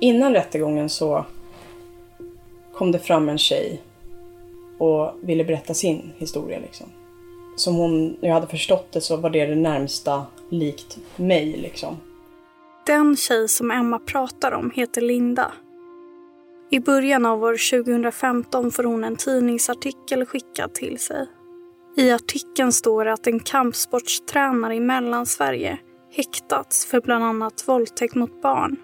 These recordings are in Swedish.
Innan rättegången så kom det fram en tjej och ville berätta sin historia. Liksom. Som hon, jag hade förstått det så var det det närmsta likt mig. Liksom. Den tjej som Emma pratar om heter Linda. I början av år 2015 får hon en tidningsartikel skickad till sig. I artikeln står det att en kampsportstränare i Mellansverige häktats för bland annat våldtäkt mot barn.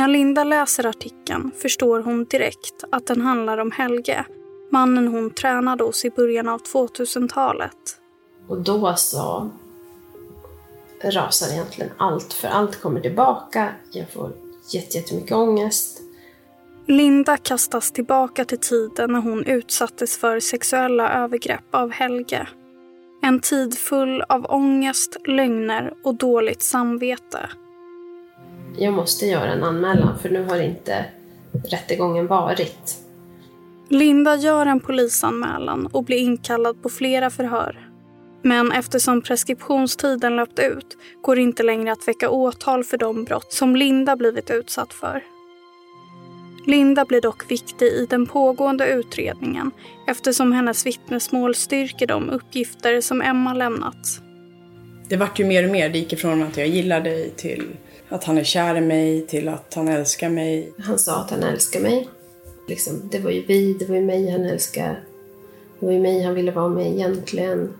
När Linda läser artikeln förstår hon direkt att den handlar om Helge, mannen hon tränade hos i början av 2000-talet. Och då så rasar egentligen allt, för allt kommer tillbaka. Jag får jättemycket ångest. Linda kastas tillbaka till tiden när hon utsattes för sexuella övergrepp av Helge. En tid full av ångest, lögner och dåligt samvete. Jag måste göra en anmälan för nu har inte rättegången varit. Linda gör en polisanmälan och blir inkallad på flera förhör. Men eftersom preskriptionstiden löpt ut går det inte längre att väcka åtal för de brott som Linda blivit utsatt för. Linda blir dock viktig i den pågående utredningen eftersom hennes vittnesmål styrker de uppgifter som Emma lämnat. Det vart ju mer och mer. Det gick ifrån att jag gillar dig till att han är kär i mig, till att han älskar mig. Han sa att han älskar mig. Liksom, det var ju vi, det var ju mig han älskade. Det var ju mig han ville vara med egentligen.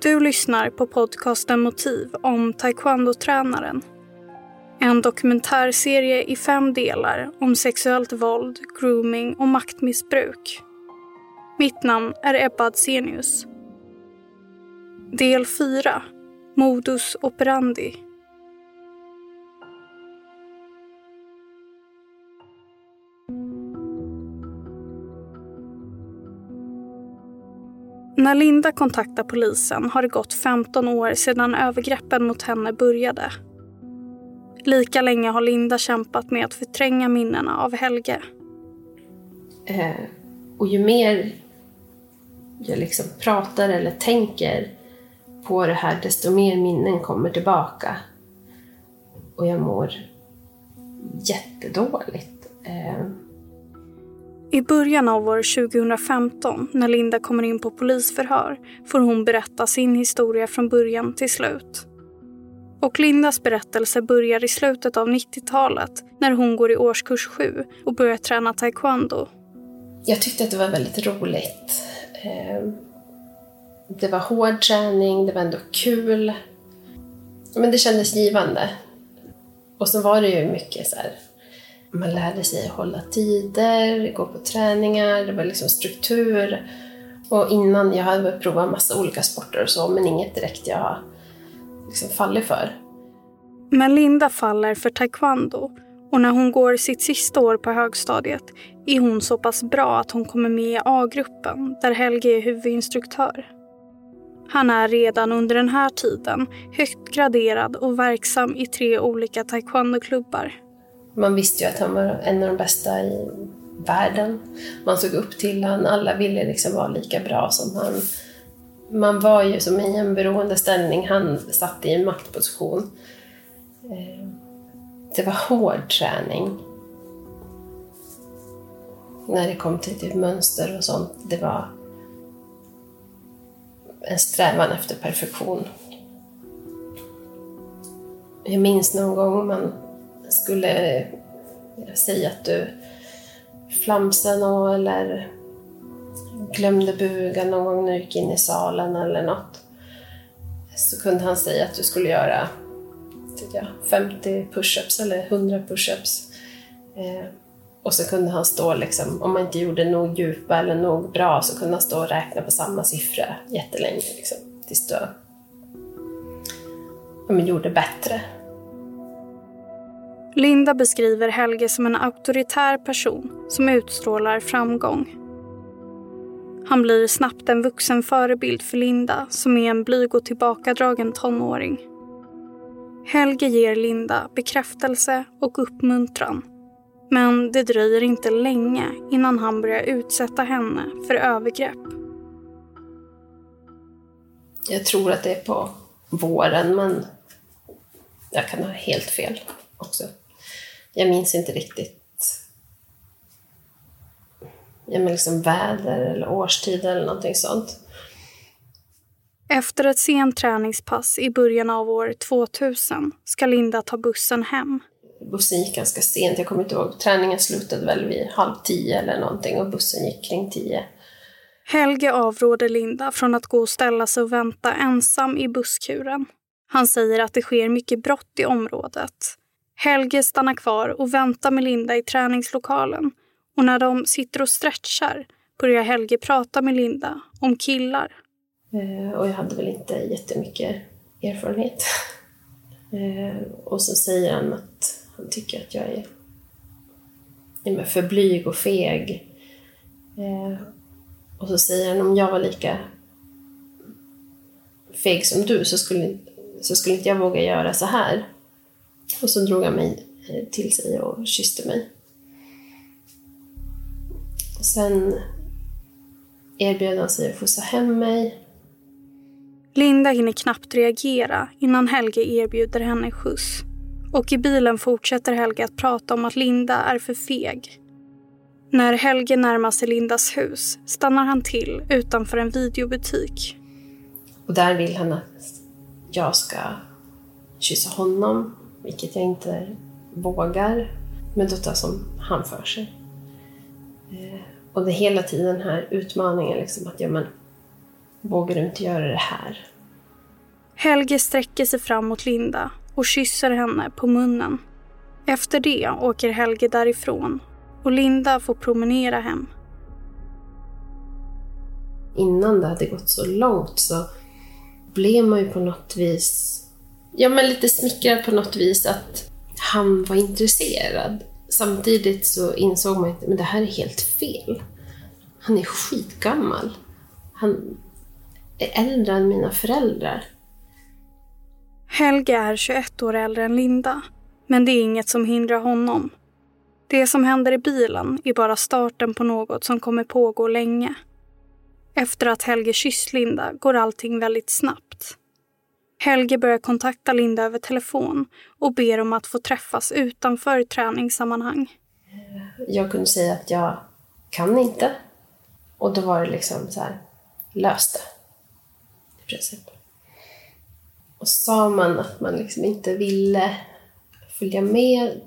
Du lyssnar på podcasten Motiv om taekwondo-tränaren en dokumentärserie i fem delar om sexuellt våld, grooming och maktmissbruk. Mitt namn är Ebba Adsenius. Del 4. Modus operandi. När Linda kontaktar polisen har det gått 15 år sedan övergreppen mot henne började. Lika länge har Linda kämpat med att förtränga minnena av Helge. Eh, och ju mer jag liksom pratar eller tänker på det här, desto mer minnen kommer tillbaka. Och jag mår jättedåligt. Eh. I början av år 2015, när Linda kommer in på polisförhör, får hon berätta sin historia från början till slut. Och Lindas berättelse börjar i slutet av 90-talet när hon går i årskurs 7 och börjar träna taekwondo. Jag tyckte att det var väldigt roligt. Eh, det var hård träning, det var ändå kul. Men det kändes givande. Och så var det ju mycket så här, man lärde sig att hålla tider, gå på träningar, det var liksom struktur. Och innan, jag hade provat massa olika sporter och så, men inget direkt jag liksom fallit för. Men Linda faller för taekwondo och när hon går sitt sista år på högstadiet är hon så pass bra att hon kommer med i A-gruppen där Helge är huvudinstruktör. Han är redan under den här tiden högt graderad och verksam i tre olika taekwondoklubbar. Man visste ju att han var en av de bästa i världen. Man såg upp till honom, alla ville liksom vara lika bra som han man var ju som i en beroende ställning. han satt i en maktposition. Eh, det var hård träning. När det kom till typ mönster och sånt, det var en strävan efter perfektion. Jag minns någon gång man skulle säga att du flamsade något eller glömde buga någon gång när du gick in i salen eller något. Så kunde han säga att du skulle göra jag, 50 pushups eller 100 pushups. Eh, och så kunde han stå, liksom, om man inte gjorde nog djupa eller nog bra, så kunde han stå och räkna på samma siffra jättelänge. Liksom, tills du ja, gjorde bättre. Linda beskriver Helge som en auktoritär person som utstrålar framgång. Han blir snabbt en vuxen förebild för Linda som är en blyg och tillbakadragen tonåring. Helge ger Linda bekräftelse och uppmuntran. Men det dröjer inte länge innan han börjar utsätta henne för övergrepp. Jag tror att det är på våren, men jag kan ha helt fel också jag minns inte riktigt ja, men liksom väder eller årstid eller någonting sånt. Efter ett sent träningspass i början av år 2000 ska Linda ta bussen hem. Bussen gick ganska sent, jag kommer inte ihåg. Träningen slutade väl vid halv tio eller någonting och bussen gick kring tio. Helge avråder Linda från att gå och ställa sig och vänta ensam i busskuren. Han säger att det sker mycket brott i området. Helge stannar kvar och väntar med Linda i träningslokalen och när de sitter och stretchar börjar Helge prata med Linda om killar. Eh, och jag hade väl inte jättemycket erfarenhet. Eh, och så säger han att han tycker att jag är, för blyg och feg. Eh, och så säger han om jag var lika feg som du så skulle, så skulle inte jag våga göra så här. Och så drog han mig till sig och kysste mig. Sen erbjöd han sig att skjutsa hem mig. Linda hinner knappt reagera innan Helge erbjuder henne skjuts. Och i bilen fortsätter Helge att prata om att Linda är för feg. När Helge närmar sig Lindas hus stannar han till utanför en videobutik. Och där vill han att jag ska kyssa honom, vilket jag inte vågar. Men då tar som han för sig. Eh, och det är hela tiden den här utmaningen liksom att, ja men, vågar du inte göra det här? Helge sträcker sig fram mot Linda och kysser henne på munnen. Efter det åker Helge därifrån och Linda får promenera hem. Innan det hade gått så långt så blev man ju på något vis, ja men lite smickrad på något vis att han var intresserad. Samtidigt så insåg man att men det här är helt fel. Han är skitgammal. Han är äldre än mina föräldrar. Helge är 21 år äldre än Linda, men det är inget som hindrar honom. Det som händer i bilen är bara starten på något som kommer pågå länge. Efter att Helge kysst Linda går allting väldigt snabbt. Helge börjar kontakta Linda över telefon och ber om att få träffas utanför träningssammanhang. Jag kunde säga att jag kan inte. Och då var det liksom så här, lös det. I princip. Och sa man att man liksom inte ville följa med,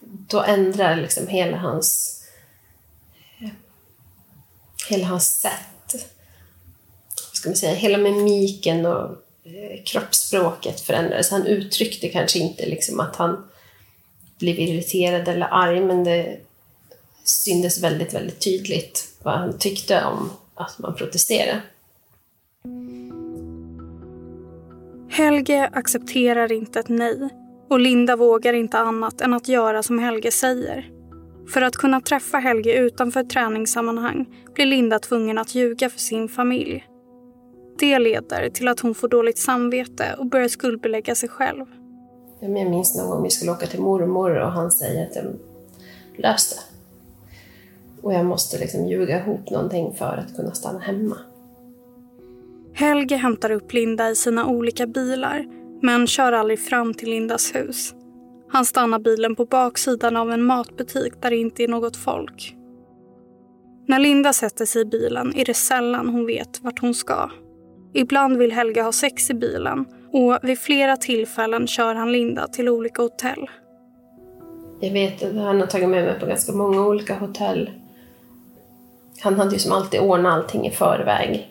då ändrar liksom hela hans hela hans sätt. Vad ska man säga? Hela mimiken och Eh, kroppsspråket förändrades. Han uttryckte kanske inte liksom att han blev irriterad eller arg, men det syntes väldigt, väldigt tydligt vad han tyckte om att man protesterade. Helge accepterar inte ett nej och Linda vågar inte annat än att göra som Helge säger. För att kunna träffa Helge utanför träningssammanhang blir Linda tvungen att ljuga för sin familj. Det leder till att hon får dåligt samvete och börjar skuldbelägga sig själv. Jag minns någon gång vi skulle åka till mormor och han säger att jag löste Och jag måste liksom ljuga ihop någonting för att kunna stanna hemma. Helge hämtar upp Linda i sina olika bilar men kör aldrig fram till Lindas hus. Han stannar bilen på baksidan av en matbutik där det inte är något folk. När Linda sätter sig i bilen är det sällan hon vet vart hon ska. Ibland vill Helga ha sex i bilen och vid flera tillfällen kör han Linda till olika hotell. Jag vet att han har tagit med mig på ganska många olika hotell. Han hade ju som alltid ordnat allting i förväg.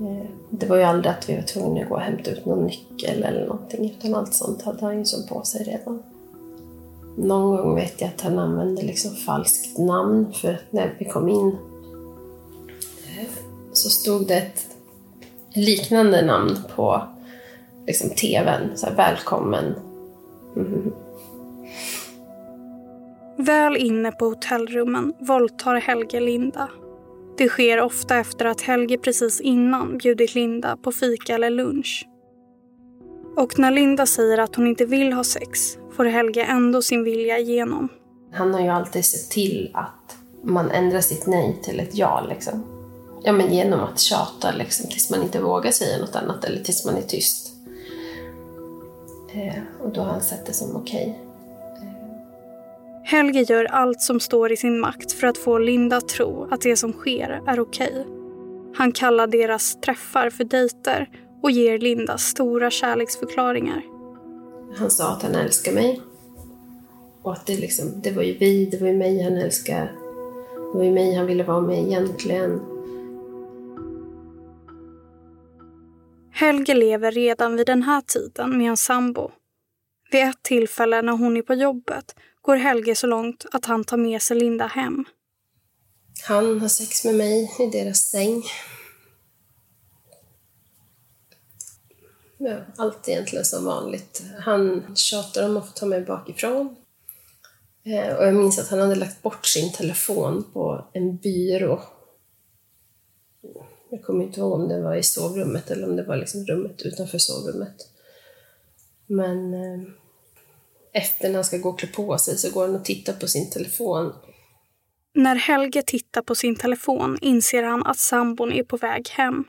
Eh, det var ju aldrig att vi var tvungna att gå och hämta ut någon nyckel eller någonting, utan allt sånt hade han ju som på sig redan. Någon gång vet jag att han använde liksom falskt namn, för när vi kom in eh, så stod det ett liknande namn på liksom, tvn. Så här, välkommen. Mm. Väl inne på hotellrummen våldtar Helge Linda. Det sker ofta efter att Helge precis innan bjudit Linda på fika eller lunch. Och när Linda säger att hon inte vill ha sex får Helge ändå sin vilja igenom. Han har ju alltid sett till att man ändrar sitt nej till ett ja. Liksom ja, men genom att tjata liksom, tills man inte vågar säga något annat eller tills man är tyst. Eh, och då har han sett det som okej. Okay. Helge gör allt som står i sin makt för att få Linda att tro att det som sker är okej. Han kallar deras träffar för dejter och ger Linda stora kärleksförklaringar. Han sa att han älskar mig. Och att det, liksom, det var ju vi, det var ju mig han älskade. Det var ju mig han ville vara med egentligen. Helge lever redan vid den här tiden med en sambo. Vid ett tillfälle när hon är på jobbet går Helge så långt att han tar med sig Linda hem. Han har sex med mig i deras säng. Ja, allt egentligen som vanligt. Han tjatar om att få ta mig bakifrån. Eh, och jag minns att han hade lagt bort sin telefon på en byrå. Jag kommer inte ihåg om det var i sovrummet eller om det var liksom rummet utanför sovrummet. Men eh, efter när han ska gå och klä på sig så går han och tittar på sin telefon. När Helge tittar på sin telefon inser han att sambon är på väg hem.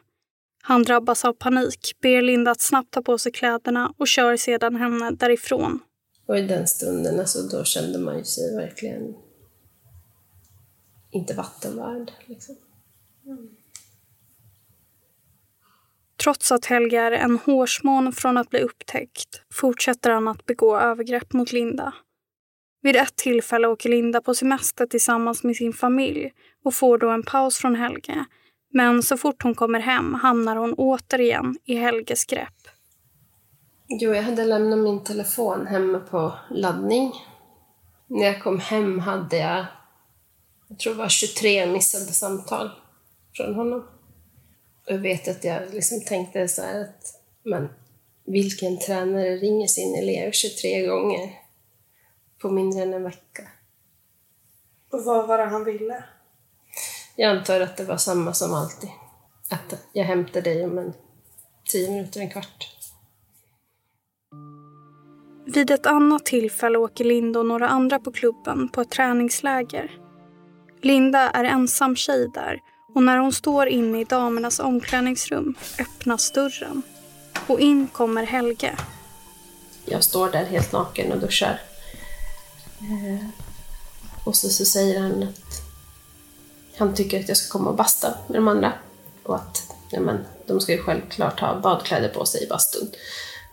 Han drabbas av panik, ber Linda att snabbt ta på sig kläderna och kör sedan henne därifrån. Och i den stunden, alltså, då kände man ju sig verkligen inte vattenvärd. Liksom. Mm. Trots att Helge är en hårsmån från att bli upptäckt fortsätter han att begå övergrepp mot Linda. Vid ett tillfälle åker Linda på semester tillsammans med sin familj och får då en paus från Helge. Men så fort hon kommer hem hamnar hon återigen i Helges grepp. Jo, jag hade lämnat min telefon hemma på laddning. När jag kom hem hade jag, jag tror det var 23 missade samtal från honom. Jag vet att jag liksom tänkte så här att, men vilken tränare ringer sin elev 23 gånger på mindre än en vecka? Och vad var det han ville? Jag antar att det var samma som alltid. Att jag hämtar dig om en tio minuter, en kvart. Vid ett annat tillfälle åker Linda och några andra på klubben på ett träningsläger. Linda är ensam tjej där och när hon står inne i damernas omklädningsrum öppnas dörren. Och in kommer Helge. Jag står där helt naken och duschar. Eh, och så, så säger han att han tycker att jag ska komma och basta med de andra. Och att ja, men, de ska ju självklart ha badkläder på sig i bastun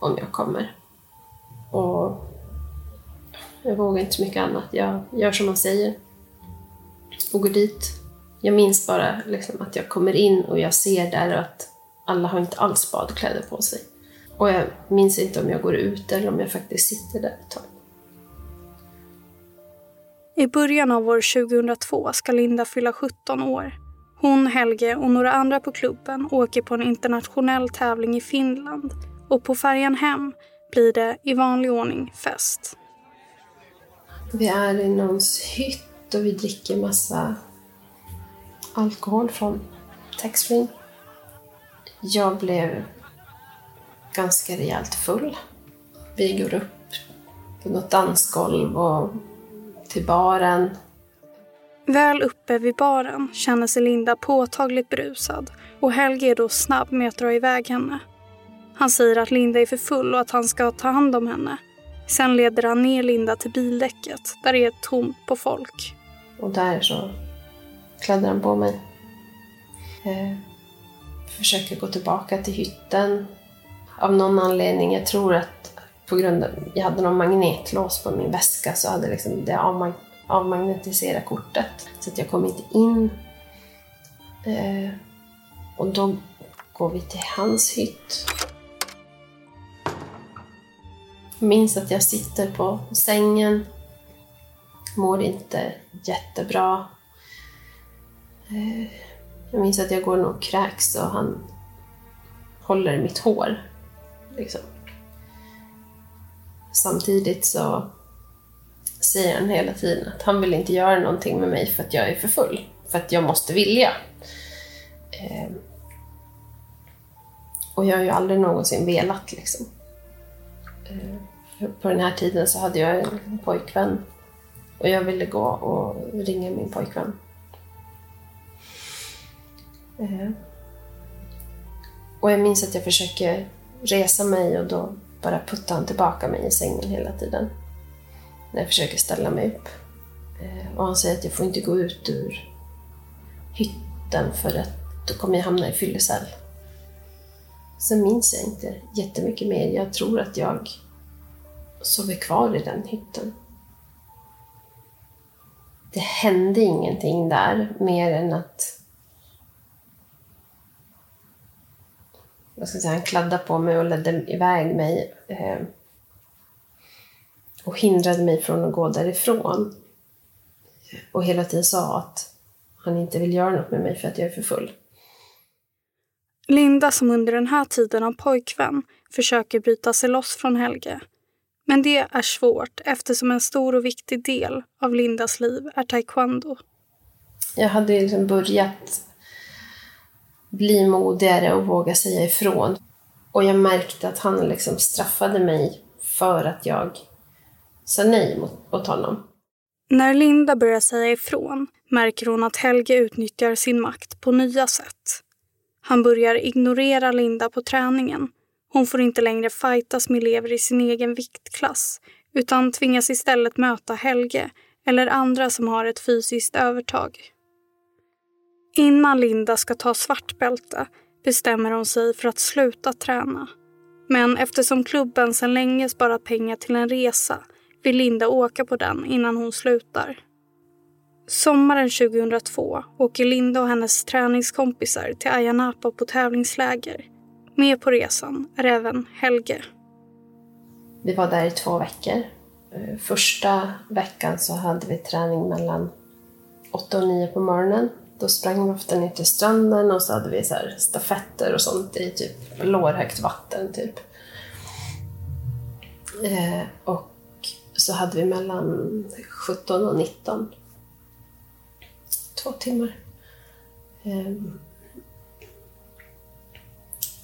om jag kommer. Och jag vågar inte så mycket annat. Jag gör som han säger och går dit jag minns bara liksom att jag kommer in och jag ser där att alla har inte alls badkläder på sig. Och jag minns inte om jag går ut eller om jag faktiskt sitter där ett tag. I början av år 2002 ska Linda fylla 17 år. Hon, Helge och några andra på klubben åker på en internationell tävling i Finland och på färjan hem blir det i vanlig ordning fest. Vi är i någons hytt och vi dricker massa alkohol från taxfree. Jag blev ganska rejält full. Vi går upp på något dansgolv och till baren. Väl uppe vid baren känner sig Linda påtagligt brusad och Helge är då snabb med att dra iväg henne. Han säger att Linda är för full och att han ska ta hand om henne. Sen leder han ner Linda till bildäcket där det är tomt på folk. Och där så klädde han på mig. Eh, försöker gå tillbaka till hytten. Av någon anledning, jag tror att på grund av jag hade någon magnetlås på min väska så hade liksom det avmag avmagnetiserat kortet. Så att jag kom inte in. Eh, och då går vi till hans hytt. Jag minns att jag sitter på sängen, mår inte jättebra. Jag minns att jag går och kräks och han håller mitt hår. Liksom. Samtidigt så säger han hela tiden att han vill inte göra någonting med mig för att jag är för full. För att jag måste vilja. Eh, och jag har ju aldrig någonsin velat liksom. Eh, på den här tiden så hade jag en pojkvän och jag ville gå och ringa min pojkvän Eh. och jag minns att jag försöker resa mig och då bara puttar han tillbaka mig i sängen hela tiden. När jag försöker ställa mig upp. Eh, och han säger att jag får inte gå ut ur hytten för att då kommer jag hamna i fyllecell. Sen minns jag inte jättemycket mer. Jag tror att jag sover kvar i den hytten. Det hände ingenting där mer än att vad ska jag säga, han kladdade på mig och ledde iväg mig eh, och hindrade mig från att gå därifrån. Och hela tiden sa att han inte vill göra något med mig för att jag är för full. Linda som under den här tiden har pojkvän försöker bryta sig loss från Helge. Men det är svårt eftersom en stor och viktig del av Lindas liv är taekwondo. Jag hade liksom börjat bli modigare och våga säga ifrån. Och jag märkte att han liksom straffade mig för att jag sa nej mot, mot honom. När Linda börjar säga ifrån märker hon att Helge utnyttjar sin makt på nya sätt. Han börjar ignorera Linda på träningen. Hon får inte längre fightas med elever i sin egen viktklass utan tvingas istället möta Helge eller andra som har ett fysiskt övertag. Innan Linda ska ta svartbälte bestämmer hon sig för att sluta träna. Men eftersom klubben sedan länge sparat pengar till en resa vill Linda åka på den innan hon slutar. Sommaren 2002 åker Linda och hennes träningskompisar till Ayia Napa på tävlingsläger. Med på resan är även Helge. Vi var där i två veckor. Eh, första veckan så hade vi träning mellan 8 och 9 på morgonen. Då sprang vi ofta ner till stranden och så hade vi så stafetter och sånt i typ lårhögt vatten. typ. Eh, och så hade vi mellan 17 och 19. Två timmar. Eh,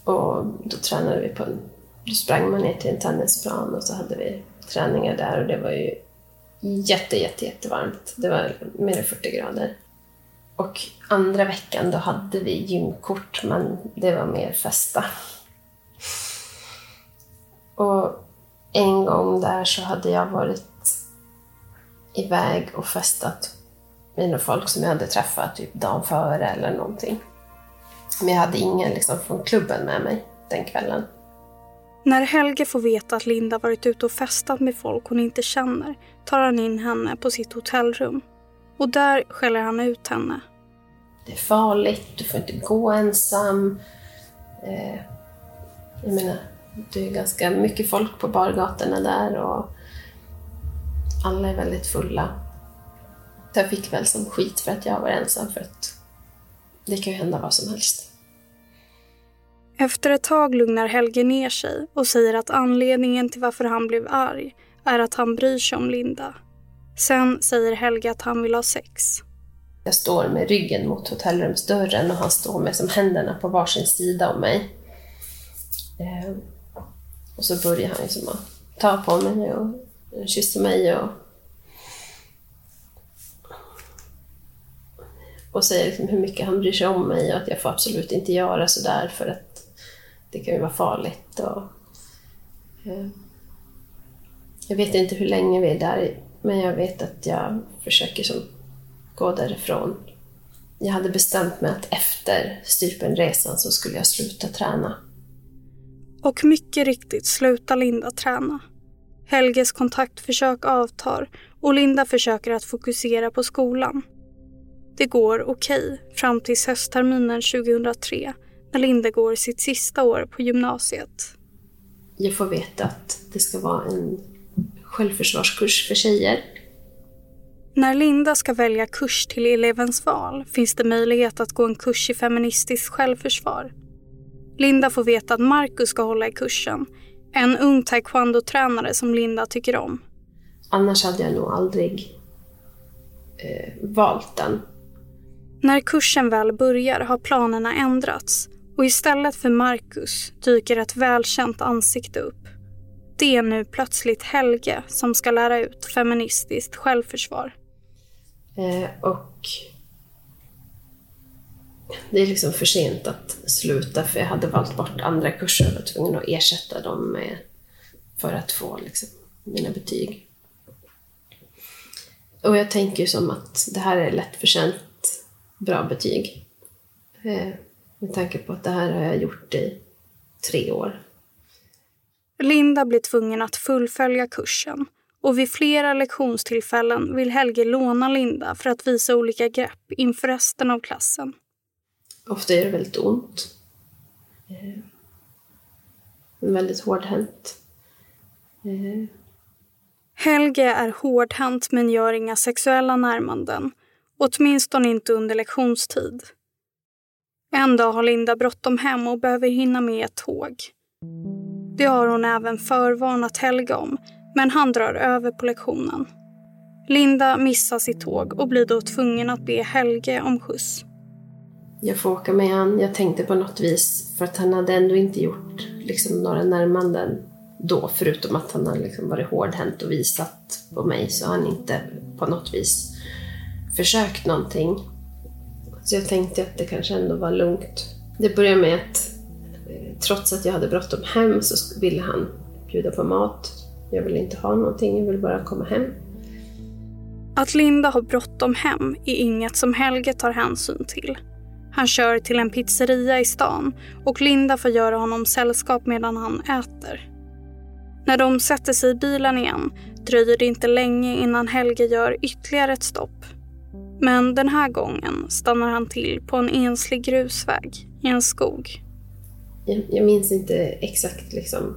Och då tränade vi på en... Då sprang man ner till en tennisplan och så hade vi träningar där och det var ju jätte, jätte, jättevarmt. Det var mer än 40 grader. Och andra veckan då hade vi gymkort, men det var mer festa. Och en gång där så hade jag varit iväg och festat med några folk som jag hade träffat typ dagen före eller någonting. Men jag hade ingen liksom från klubben med mig den kvällen. När Helge får veta att Linda varit ute och festat med folk hon inte känner tar han in henne på sitt hotellrum. Och där skäller han ut henne. Det är farligt, du får inte gå ensam. Eh, jag menar, det är ganska mycket folk på bargatorna där och alla är väldigt fulla. Jag fick väl som skit för att jag var ensam för att det kan ju hända vad som helst. Efter ett tag lugnar Helge ner sig och säger att anledningen till varför han blev arg är att han bryr sig om Linda. Sen säger Helge att han vill ha sex. Jag står med ryggen mot hotellrumsdörren och han står med som händerna på varsin sida om mig. Ehm, och så börjar han liksom att ta på mig och kyssa mig och och säger liksom hur mycket han bryr sig om mig och att jag får absolut inte göra sådär för att det kan ju vara farligt. Och, ehm, jag vet inte hur länge vi är där, men jag vet att jag försöker som gå därifrån. Jag hade bestämt mig att efter Stypenresan så skulle jag sluta träna. Och mycket riktigt slutar Linda träna. Helges kontaktförsök avtar och Linda försöker att fokusera på skolan. Det går okej okay, fram till höstterminen 2003 när Linda går sitt sista år på gymnasiet. Jag får veta att det ska vara en självförsvarskurs för tjejer. När Linda ska välja kurs till elevens val finns det möjlighet att gå en kurs i feministiskt självförsvar. Linda får veta att Marcus ska hålla i kursen. En ung taekwondo-tränare som Linda tycker om. Annars hade jag nog aldrig eh, valt den. När kursen väl börjar har planerna ändrats och istället för Marcus dyker ett välkänt ansikte upp. Det är nu plötsligt Helge som ska lära ut feministiskt självförsvar. Eh, och det är liksom för sent att sluta för jag hade valt bort andra kurser och var tvungen att ersätta dem med, för att få liksom, mina betyg. Och jag tänker som att det här är lättförtjänt bra betyg. Eh, med tanke på att det här har jag gjort i tre år. Linda blir tvungen att fullfölja kursen och vid flera lektionstillfällen vill Helge låna Linda för att visa olika grepp inför resten av klassen. Ofta gör det väldigt ont. Eh, väldigt hårdhänt. Eh, Helge är hårdhänt men gör inga sexuella närmanden. Åtminstone inte under lektionstid. En dag har Linda bråttom hem och behöver hinna med ett tåg. Det har hon även förvarnat Helge om, men han drar över på lektionen. Linda missar sitt tåg och blir då tvungen att be Helge om skjuts. Jag får åka med han. Jag tänkte på något vis, för att han hade ändå inte gjort liksom, några närmanden då, förutom att han har liksom varit hårdhänt och visat på mig, så har han inte på något vis försökt någonting. Så jag tänkte att det kanske ändå var lugnt. Det började med att trots att jag hade bråttom hem så ville han bjuda på mat. Jag ville inte ha någonting, jag ville bara komma hem. Att Linda har bråttom hem är inget som Helge tar hänsyn till. Han kör till en pizzeria i stan och Linda får göra honom sällskap medan han äter. När de sätter sig i bilen igen dröjer det inte länge innan Helge gör ytterligare ett stopp. Men den här gången stannar han till på en enslig grusväg i en skog. Jag, jag minns inte exakt liksom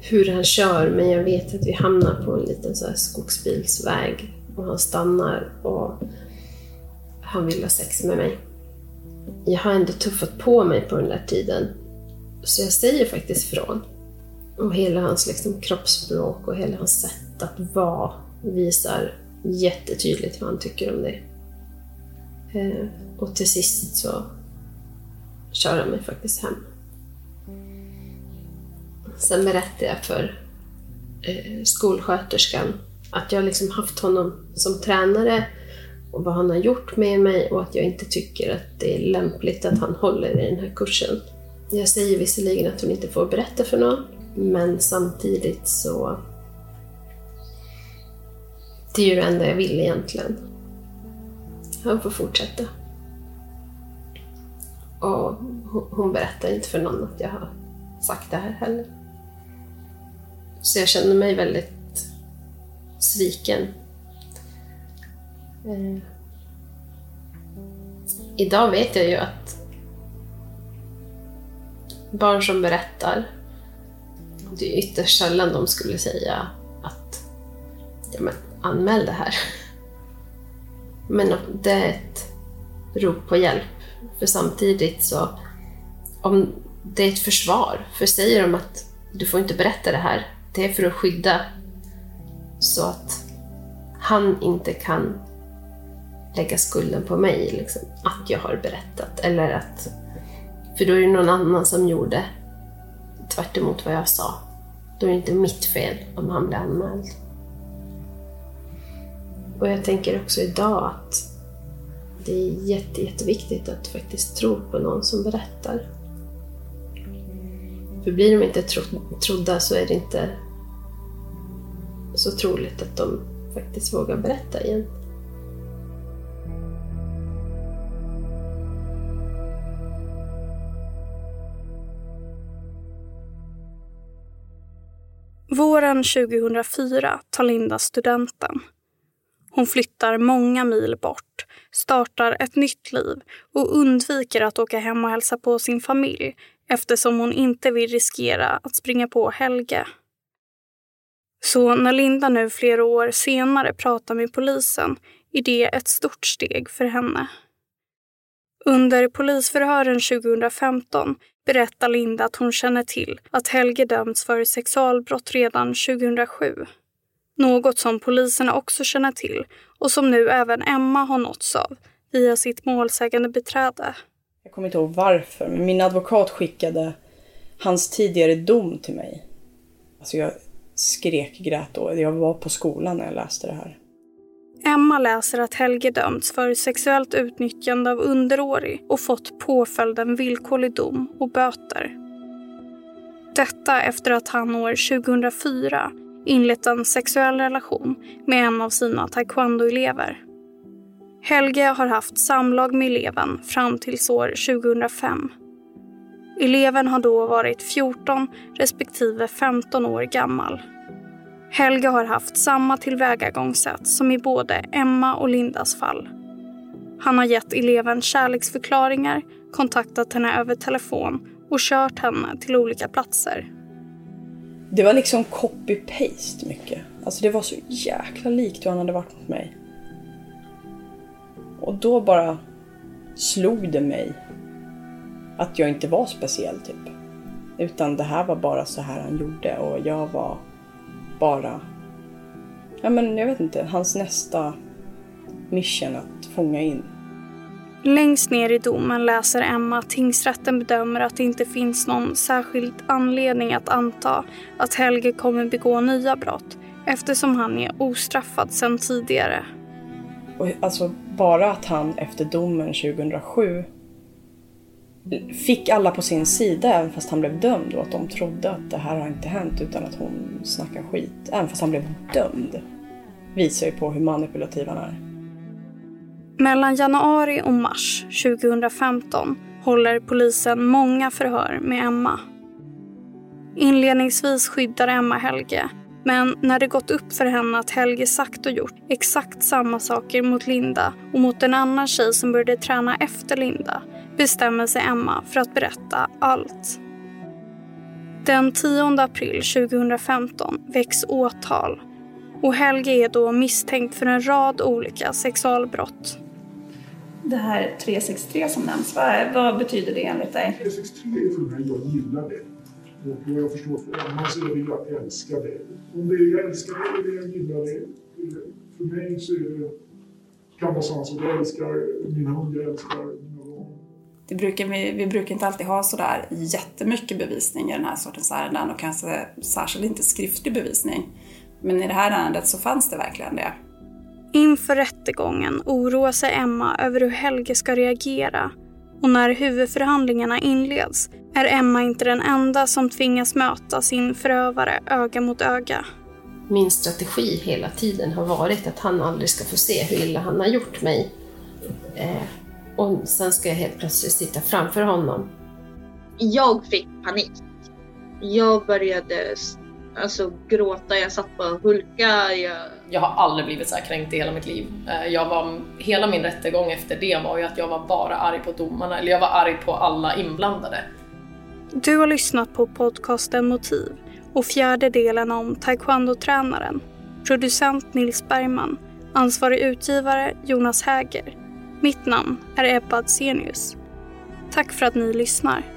hur han kör, men jag vet att vi hamnar på en liten så här skogsbilsväg och han stannar och han vill ha sex med mig. Jag har ändå tuffat på mig på den där tiden, så jag säger faktiskt ifrån. Och hela hans liksom, kroppsspråk och hela hans sätt att vara visar jättetydligt vad han tycker om det. Eh, och till sist så köra mig faktiskt hem. Sen berättade jag för eh, skolsköterskan att jag liksom haft honom som tränare och vad han har gjort med mig och att jag inte tycker att det är lämpligt att han håller i den här kursen. Jag säger visserligen att hon inte får berätta för någon, men samtidigt så... Det är ju det enda jag vill egentligen. Han får fortsätta. Och hon berättar inte för någon att jag har sagt det här heller. Så jag känner mig väldigt sviken. Eh. Idag vet jag ju att barn som berättar det är ytterst sällan de skulle säga att ja, men, anmäl det här. Men det är ett rop på hjälp. För samtidigt så, om det är ett försvar, för säger de att du får inte berätta det här, det är för att skydda så att han inte kan lägga skulden på mig, liksom, att jag har berättat. Eller att, för då är det någon annan som gjorde tvärt vad jag sa. Då är det inte mitt fel om han blir anmäld. Och jag tänker också idag att det är jätte, jätteviktigt att faktiskt tro på någon som berättar. För blir de inte tro, trodda så är det inte så troligt att de faktiskt vågar berätta igen. Våren 2004 tar Linda studenten. Hon flyttar många mil bort, startar ett nytt liv och undviker att åka hem och hälsa på sin familj eftersom hon inte vill riskera att springa på Helge. Så när Linda nu flera år senare pratar med polisen är det ett stort steg för henne. Under polisförhören 2015 berättar Linda att hon känner till att Helge dömts för sexualbrott redan 2007. Något som poliserna också känner till och som nu även Emma har nåtts av via sitt målsägande beträde. Jag kommer inte ihåg varför, men min advokat skickade hans tidigare dom till mig. Alltså jag skrek grät då. Jag var på skolan när jag läste det här. Emma läser att Helge dömts för sexuellt utnyttjande av underårig och fått påföljden villkorlig dom och böter. Detta efter att han år 2004 inlett en sexuell relation med en av sina taekwondo-elever. Helge har haft samlag med eleven fram till år 2005. Eleven har då varit 14 respektive 15 år gammal. Helge har haft samma tillvägagångssätt som i både Emma och Lindas fall. Han har gett eleven kärleksförklaringar, kontaktat henne över telefon och kört henne till olika platser. Det var liksom copy-paste mycket. Alltså det var så jäkla likt hur han hade varit mot mig. Och då bara slog det mig att jag inte var speciell typ. Utan det här var bara så här han gjorde och jag var bara, ja men jag vet inte, hans nästa mission att fånga in. Längst ner i domen läser Emma att tingsrätten bedömer att det inte finns någon särskild anledning att anta att Helge kommer begå nya brott eftersom han är ostraffad sedan tidigare. Och alltså bara att han efter domen 2007 fick alla på sin sida även fast han blev dömd och att de trodde att det här har inte hänt utan att hon snackar skit. Även fast han blev dömd. Visar ju på hur manipulativ han är. Mellan januari och mars 2015 håller polisen många förhör med Emma. Inledningsvis skyddar Emma Helge men när det gått upp för henne att Helge sagt och gjort exakt samma saker mot Linda och mot en annan tjej som började träna efter Linda bestämmer sig Emma för att berätta allt. Den 10 april 2015 väcks åtal och Helge är då misstänkt för en rad olika sexualbrott. Det här 363 som nämns, vad, vad betyder det enligt dig? 363 är för mig, jag gillar det. Och vad jag förstår för Emma så är det jag älskar det. Om det är jag älskar det eller jag gillar det. För mig så är det, kan vara samma sak. Jag älskar min hund, jag älskar mina barn. Det brukar vi, vi brukar inte alltid ha sådär jättemycket bevisning i den här sortens ärenden och kanske särskilt inte skriftlig bevisning. Men i det här ärendet så fanns det verkligen det. Inför rättegången oroar sig Emma över hur Helge ska reagera och när huvudförhandlingarna inleds är Emma inte den enda som tvingas möta sin förövare öga mot öga. Min strategi hela tiden har varit att han aldrig ska få se hur illa han har gjort mig. Eh, och sen ska jag helt plötsligt sitta framför honom. Jag fick panik. Jag började alltså, gråta, jag satt på hulka. Jag... jag har aldrig blivit så här kränkt i hela mitt liv. Eh, jag var, hela min rättegång efter det var ju att jag var bara arg på domarna, eller jag var arg på alla inblandade. Du har lyssnat på podcasten Motiv och fjärde delen om taekwondo-tränaren. Producent Nils Bergman, ansvarig utgivare Jonas Häger. Mitt namn är Ebba Adsenius. Tack för att ni lyssnar.